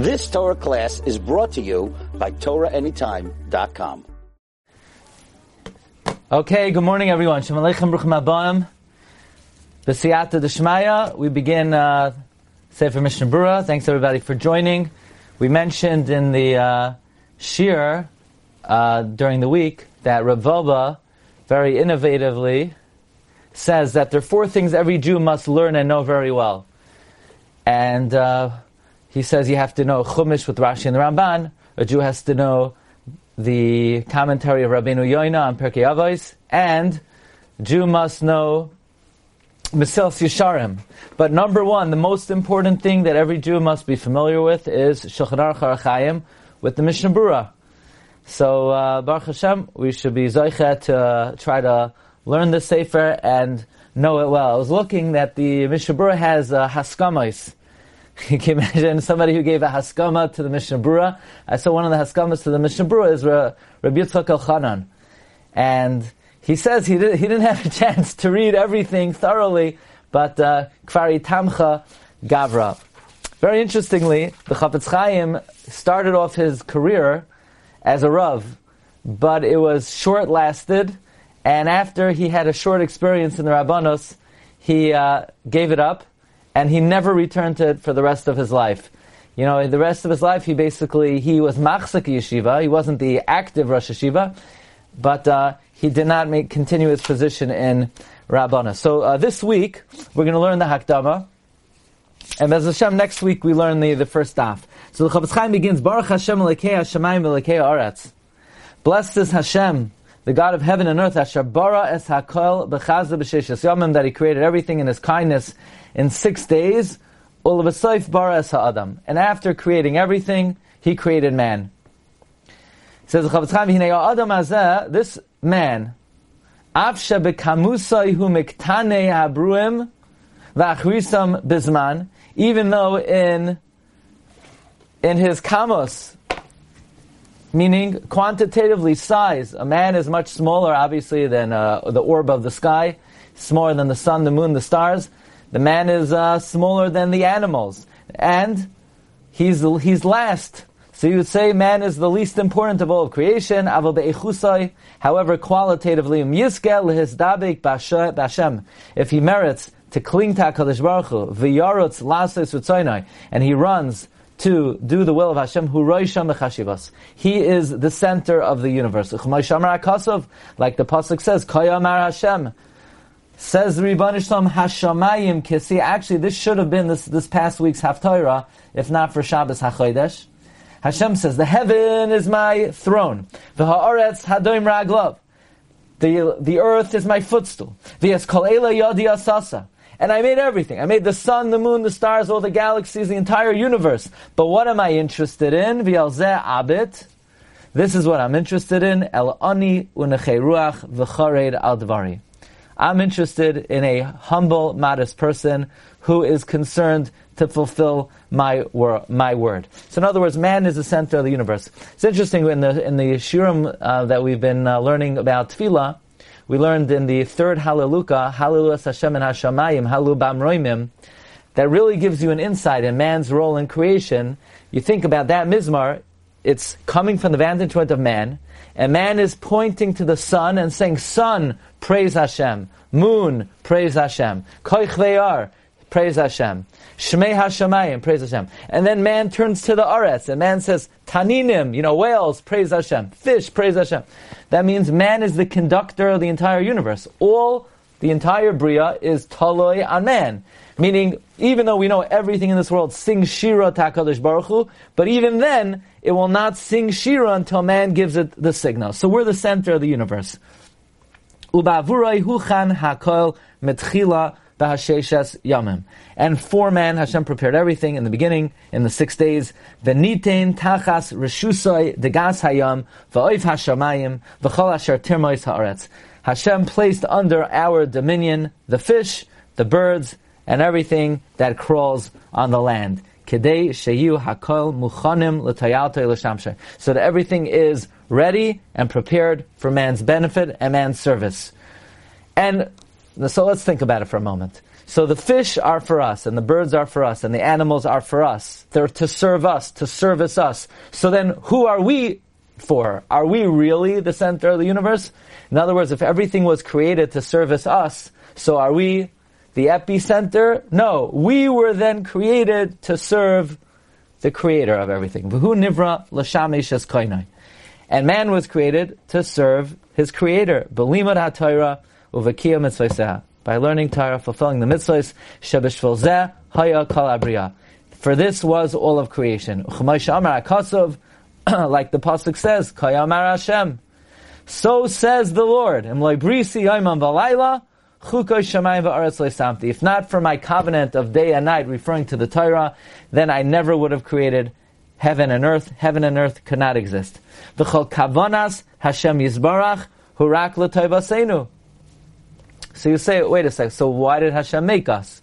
This Torah class is brought to you by TorahAnytime.com. Okay, good morning everyone. Shalom Aleichem Bruchim Abayim. B'siyata Deshmaya, we begin uh, Sefer Mishnah Berurah. Thanks everybody for joining. We mentioned in the uh, shiur uh, during the week that Rav Wolbe very innovatively says that there are four things every Jew must learn and know very well. And uh, he says you have to know Chumash with Rashi and the Ramban. A Jew has to know the commentary of Rabbeinu Yoina on Pirkei Avos, and Jew must know Mesilas Yesharim. But number one, the most important thing that every Jew must be familiar with is Shulchan Aruch with the Mishnah Berurah. So uh, Baruch Hashem, we should be zoichet to uh, try to learn the sefer and know it well. I was looking that the Mishnah Berurah has uh, haskamais. You can imagine somebody who gave a haskama to the Mishnah Berurah. I saw one of the haskamas to the Mishnah Berurah is Rabbi Yitzchak Elchanan. And he says he, did, he didn't have a chance to read everything thoroughly, but uh, Kvari Tamcha Gavra. Very interestingly, the Chafetz Chaim started off his career as a Rav, but it was short-lasted, and after he had a short experience in the Rabbanos, he uh, gave it up, and he never returned to it for the rest of his life. You know, the rest of his life, he basically, he was machzik yeshiva, he wasn't the active Rosh Yeshiva, but uh, he did not make, continue his position in Rabbana. So uh, this week, we're going to learn the Hakdama, and Bez Hashem, next week we learn the, the first daf. So the Chafetz Chaim begins, Baruch Hashem Elekei Hashemayim Elekei Aretz. Blessed is Hashem, the God of heaven and earth, Asher bara es hakol b'chazda b'sheshes yomim, that He created everything in His kindness in six days. Ulavasayf bara ha'adam. And after creating everything, He created man. It says this man, Avshe b'kamusay hu miktane habruim v'achrisam bizman, even though in in his kamos, meaning quantitatively size, a man is much smaller, obviously, than uh, the orb of the sky, smaller than the sun, the moon, the stars. The man is uh, smaller than the animals, and he's he's last. So you would say man is the least important of all of creation. However, qualitatively, if he merits to cling to Hakadosh Baruch Hu, and he runs to do the will of Hashem, who He is the center of the universe. Like the pasuk says, Kayamar Hashem. Says the Shalom Hashamayim Kisi. Actually, this should have been this, this past week's Haftarah, if not for Shabbos HaChodesh. Hashem says, the heaven is my throne. The haaretz hadoim raglav. The, the earth is my footstool. V'yas kol yadi asasa. And I made everything. I made the sun, the moon, the stars, all the galaxies, the entire universe. But what am I interested in? V'yalzeh abit. This is what I'm interested in. El ani unechei ruach v'chared al. I'm interested in a humble, modest person who is concerned to fulfill my, wor- my word. So in other words, man is the center of the universe. It's interesting in the, in the shiurim uh, that we've been uh, learning about tefillah, we learned in the third Hallelujah, Hallelujah Hashem and Hashamayim, Hallelu Bamroimim, that really gives you an insight in man's role in creation. You think about that Mizmor, it's coming from the vantage point of man, and man is pointing to the sun and saying, Sun, praise Hashem. Moon, praise Hashem. Koich Veyar, praise Hashem. Shmei Hashemayim, praise Hashem. And then man turns to the Aretz, and man says, Taninim, you know, whales, praise Hashem. Fish, praise Hashem. That means man is the conductor of the entire universe. All, the entire Bria is Taloi on man. Meaning, even though we know everything in this world sings Shira Takadosh Baruch Hu, but even then, it will not sing Shira until man gives it the signal. So we're the center of the universe. Ubavurai huchan hakol metchila yamim. And for man, Hashem prepared everything in the beginning, in the six days. V'nitein tachas reshusoi degas hayam v'oif hashamayim v'chol asher tirmois haaretz. Hashem placed under our dominion the fish, the birds, and everything that crawls on the land. So that everything is ready and prepared for man's benefit and man's service. And so let's think about it for a moment. So the fish are for us, and the birds are for us, and the animals are for us. They're to serve us, to service us. So then, who are we for? Are we really the center of the universe? In other words, if everything was created to service us, so are we the epicenter? No, we were then created to serve the creator of everything. V'hu nivra l'shamesh koinai. And man was created to serve his creator. Belimad ha-Torah By learning Torah, fulfilling the mitzvahs, shebeshvil zeh haya abriya. For this was all of creation. U'chamash amar akasov, like the pasuk says, kayamar Hashem. So says the Lord. Im brisi yomam v'layla, if not for my covenant of day and night, referring to the Torah, then I never would have created heaven and earth. Heaven and earth could not exist. Hashem. So you say, wait a sec. So why did Hashem make us?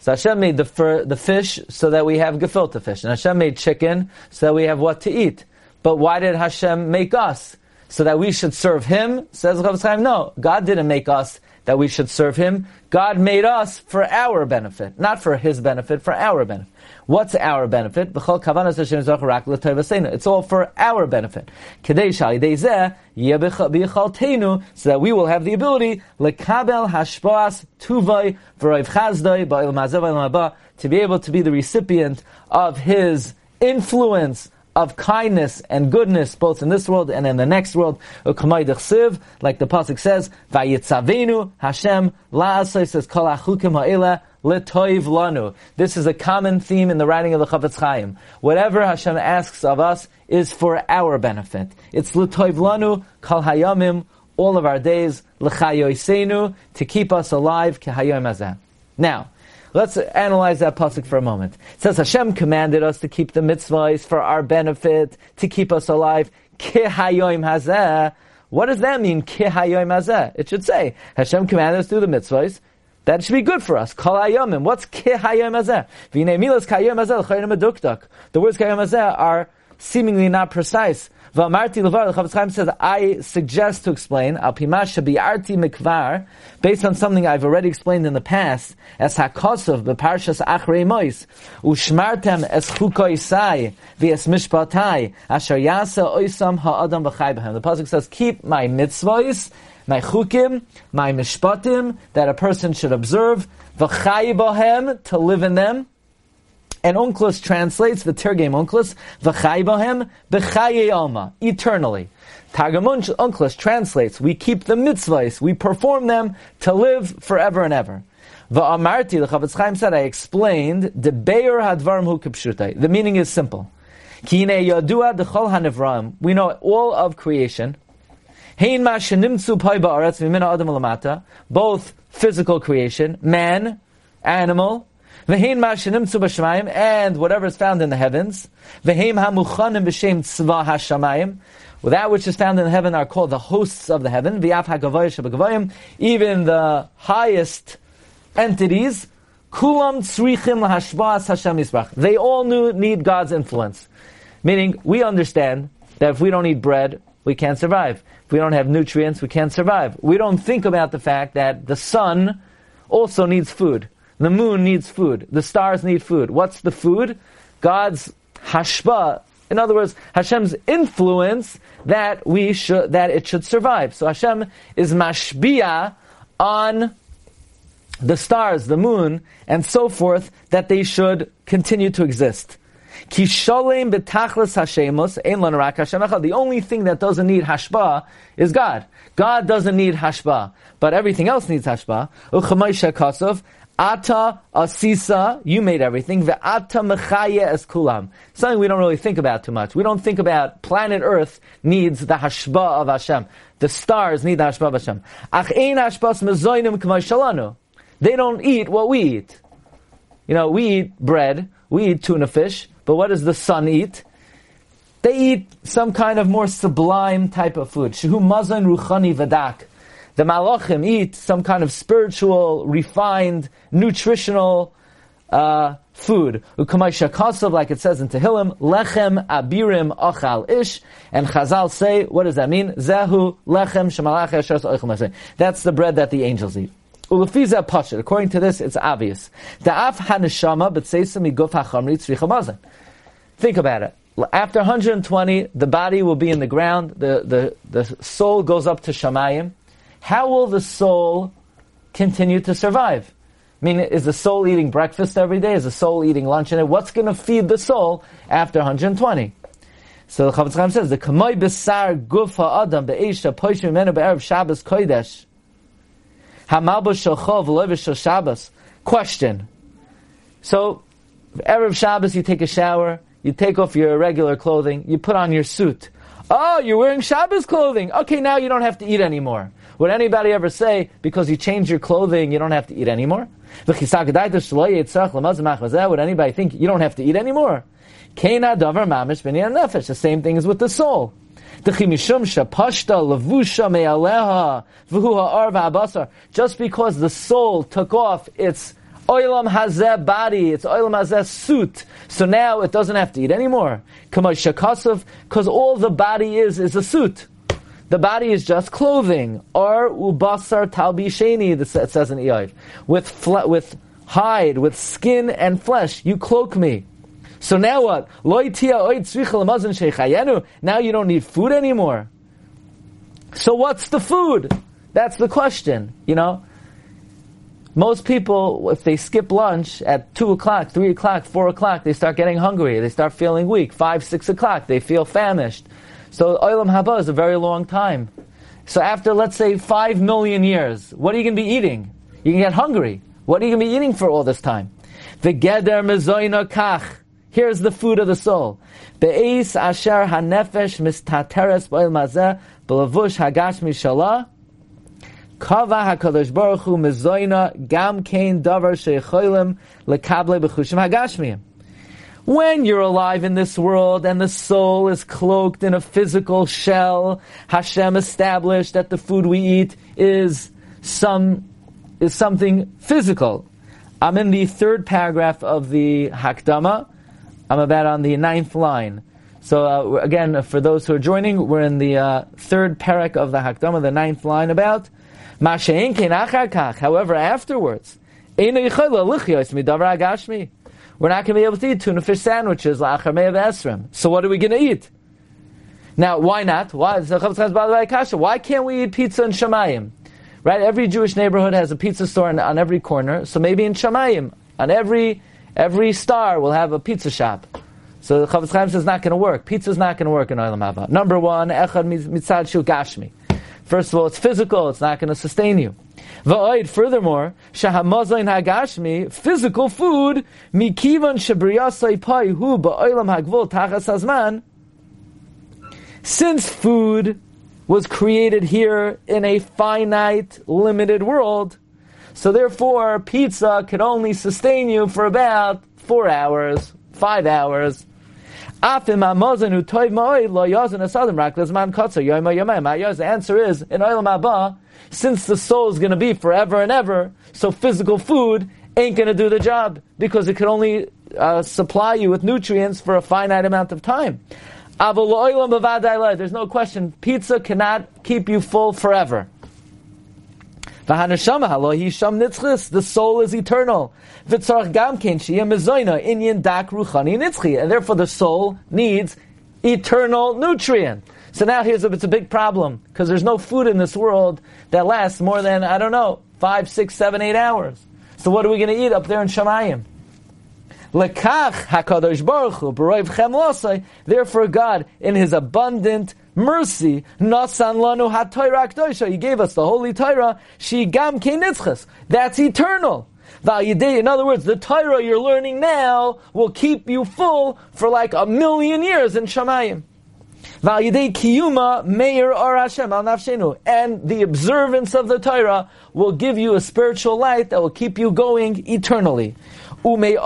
So Hashem made the the fish so that we have gefilte fish, and Hashem made chicken so that we have what to eat. But why did Hashem make us? So that we should serve Him? Says Chaim. No, God didn't make us that we should serve Him. God made us for our benefit, not for His benefit, for our benefit. What's our benefit? It's all for our benefit. So that we will have the ability to be able to be the recipient of His influence of kindness and goodness, both in this world and in the next world. Like the pasuk says, "Vayitzavenu Hashem la'asais kol achukim lanu." This is a common theme in the writing of the Chafetz Chaim. Whatever Hashem asks of us is for our benefit. It's letoiv lanu kol hayamim, all of our days l'chayoisenu to keep us alive kehayom. Now. Let's analyze that pasuk for a moment. It says Hashem commanded us to keep the mitzvahs for our benefit, to keep us alive. Hazeh. What does that mean? Hazeh. It should say Hashem commanded us to do the mitzvahs. That should be good for us. Kol hayomim. What's kihayom hazeh? Milas hazeh The words kayom hazeh are seemingly not precise. V'amarti levar, the Chafetz Chaim says, I suggest to explain, al pimasha bi'arti mikvar, based on something I've already explained in the past, as hakosov beparshas achrei mois, ushmartem es chukoisai, v'es mishpatai, asher yasa oisam ha'adam v'chai b'hem. The Pasuk says, keep my mitzvahs, my chukim, my mishpatim, that a person should observe, v'chai b'hem, to live in them, and Onkelos translates, the Targum Onkelos, V'chai bohem, alma, eternally. Targum Onkelos translates, we keep the mitzvahs, we perform them to live forever and ever. Va'amarti, the Chafetz Chaim said, I explained, the Be'er hadvarim hu kipshutai. The meaning is simple. Kine yadua dechol hanivram. We know all of creation. Both physical creation, man, animal, V'heim ma'shenimtzu b'shamayim, and whatever is found in the heavens. V'heim ha'muchanim b'shem tzva ha'shamayim. That which is found in heaven are called the hosts of the heaven. V'yaf ha'gavayim Even the highest entities. Kulam tzrichim lahashba'as Hashem. They all need God's influence. Meaning, we understand that if we don't eat bread, we can't survive. If we don't have nutrients, we can't survive. We don't think about the fact that the sun also needs food. The moon needs food. The stars need food. What's the food? God's hashba. In other words, Hashem's influence that we should, that it should survive. So Hashem is mashbia on the stars, the moon, and so forth, that they should continue to exist. The only thing that doesn't need hashba is God. God doesn't need hashba, but everything else needs hashba. Ata asisa, you made everything. Ve'ata mechaye es kulam. Something we don't really think about too much. We don't think about planet Earth needs the hashba of Hashem. The stars need the hashba of Hashem. Ach ein hashbas mezoinim shalanu. They don't eat what we eat. You know, we eat bread, we eat tuna fish, but what does the sun eat? They eat some kind of more sublime type of food. Shehu mazon ruchani vadak the malachim eat some kind of spiritual, refined, nutritional uh, food. Like it says in Tehillim, lechem abirim achal ish, and Chazal say, what does that mean? Zehu lechem shemalach That's the bread that the angels eat. Ulafiza pashit. According to this, it's obvious. Da'af haneshama b'tseisa miguf hachamri tzricha Think about it. After 120, the body will be in the ground. The, the, the soul goes up to Shamayim. How will the soul continue to survive? I mean, is the soul eating breakfast every day? Is the soul eating lunch? And what's going to feed the soul after 120? So the Chofetz Chaim says, the kamoi besar gufa adam be'esha poishim menu be'erev Shabbos kodesh hamalbo shalchov levish Shabbos. Question. So, Erev Shabbos, you take a shower, you take off your regular clothing, you put on your suit. Oh, you're wearing Shabbos clothing. Okay, now you don't have to eat anymore. Would anybody ever say, because you change your clothing, you don't have to eat anymore? Would anybody think you don't have to eat anymore? The same thing is with the soul. Just because the soul took off its Oilam hazeh body, it's oilam hazeh suit. So now it doesn't have to eat anymore. Because all the body is, is a suit. The body is just clothing. Or ubasar talbisheni, it says in Eiv. With, fle- with hide, with skin and flesh, you cloak me. So now what? Now you don't need food anymore. So what's the food? That's the question, you know? Most people, if they skip lunch at 2 o'clock, 3 o'clock, 4 o'clock, they start getting hungry. They start feeling weak. 5, 6 o'clock, they feel famished. So Olam Haba is a very long time. So after, let's say, 5 million years, what are you going to be eating? You can get hungry. What are you going to be eating for all this time? V'geder mezoina kach. Here's the food of the soul. Be'ez asher hanefesh mistateres ba'il mazeh b'lavush hagash mishalah Kava Hakadosh Baruch Hu Gam Davar Lekable Hagashmiyim. When you're alive in this world and the soul is cloaked in a physical shell, Hashem established that the food we eat is some is something physical. I'm in the third paragraph of the Hakdama. I'm about on the ninth line. So uh, again, for those who are joining, we're in the uh, third parak of the Hakdama, the ninth line about However, afterwards, we're not going to be able to eat tuna fish sandwiches So what are we going to eat? Now, why not? Why? Why can't we eat pizza in Shamayim? Right? Every Jewish neighborhood has a pizza store on, on every corner. So maybe in Shamayim, on every every star will have a pizza shop. So the Chofetz Chaim says it's not going to work. Pizza is not going to work in Olam Haba. Number one, echad mitzad shu gashmi. First of all, it's physical, it's not going to sustain you. Va'oid, furthermore, shahamazayin hagashmi, physical food, mikivan shabriyasai pai hu ba'olam hagvul tachas since food was created here in a finite, limited world, so therefore pizza can only sustain you for about four hours, five hours, the answer is, in Olam Haba, since the soul is going to be forever and ever, so physical food ain't going to do the job, because it can only uh, supply you with nutrients for a finite amount of time. There's no question, pizza cannot keep you full forever. The soul is eternal. And therefore the soul needs eternal nutrient. So now here's a, it's a big problem, because there's no food in this world that lasts more than, I don't know, five, six, seven, eight hours. So what are we going to eat up there in Shamayim? Lekach Hakadosh Baruch Hu Therefore, God, in His abundant mercy, Nasan Lanu HaTorah He gave us the Holy Torah. She Gam Kenitzchas. That's eternal. In other words, the Torah you're learning now will keep you full for like a million years in Shamayim. kiyuma meir or Hashem al nafshenu. And the observance of the Torah will give you a spiritual light that will keep you going eternally. From that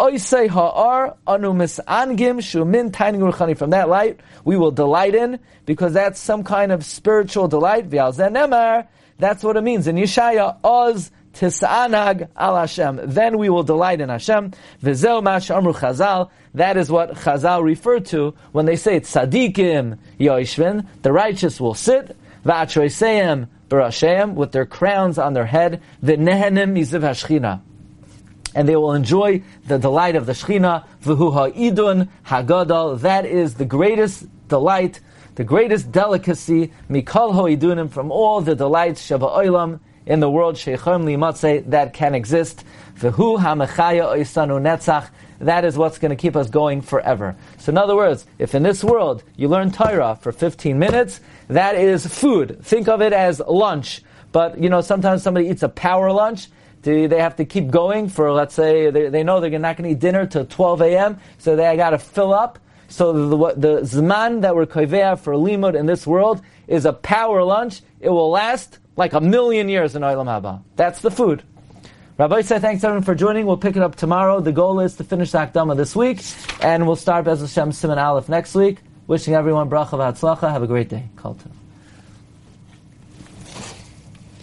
light, we will delight in, because that's some kind of spiritual delight. That's what it means. In Yeshaya, oz tisanag al Hashem. Then we will delight in Hashem. V'zeu mash amru chazal. That is what Chazal refer to when they say tzadikim yoishvin. The righteous will sit. V'atroiseim barashem with their crowns on their head, the nehenim miziv hashchina. And they will enjoy the delight of the Shechina, v'hu ha'idun hagadol. That is the greatest delight, the greatest delicacy, mikol ha'idunim, from all the delights, shava oilam, in the world, sheichom limatzeh, that can exist. V'hu ha'mechaya oisanu netzach. That is what's going to keep us going forever. So in other words, if in this world you learn Torah for 15 minutes, that is food. Think of it as lunch. But, you know, sometimes somebody eats a power lunch. Do they have to keep going for, let's say, they, they know they're not going to eat dinner till 12 a.m., so they got to fill up. So the, the zman that we're koivea for limud in this world is a power lunch. It will last like a million years in Olam Haba. That's the food. Rabbi said, thanks everyone for joining. We'll pick it up tomorrow. The goal is to finish the Akdama this week, and we'll start Bez Hashem Siman Aleph next week. Wishing everyone bracha v'atzlacha. Have a great day. Kalta.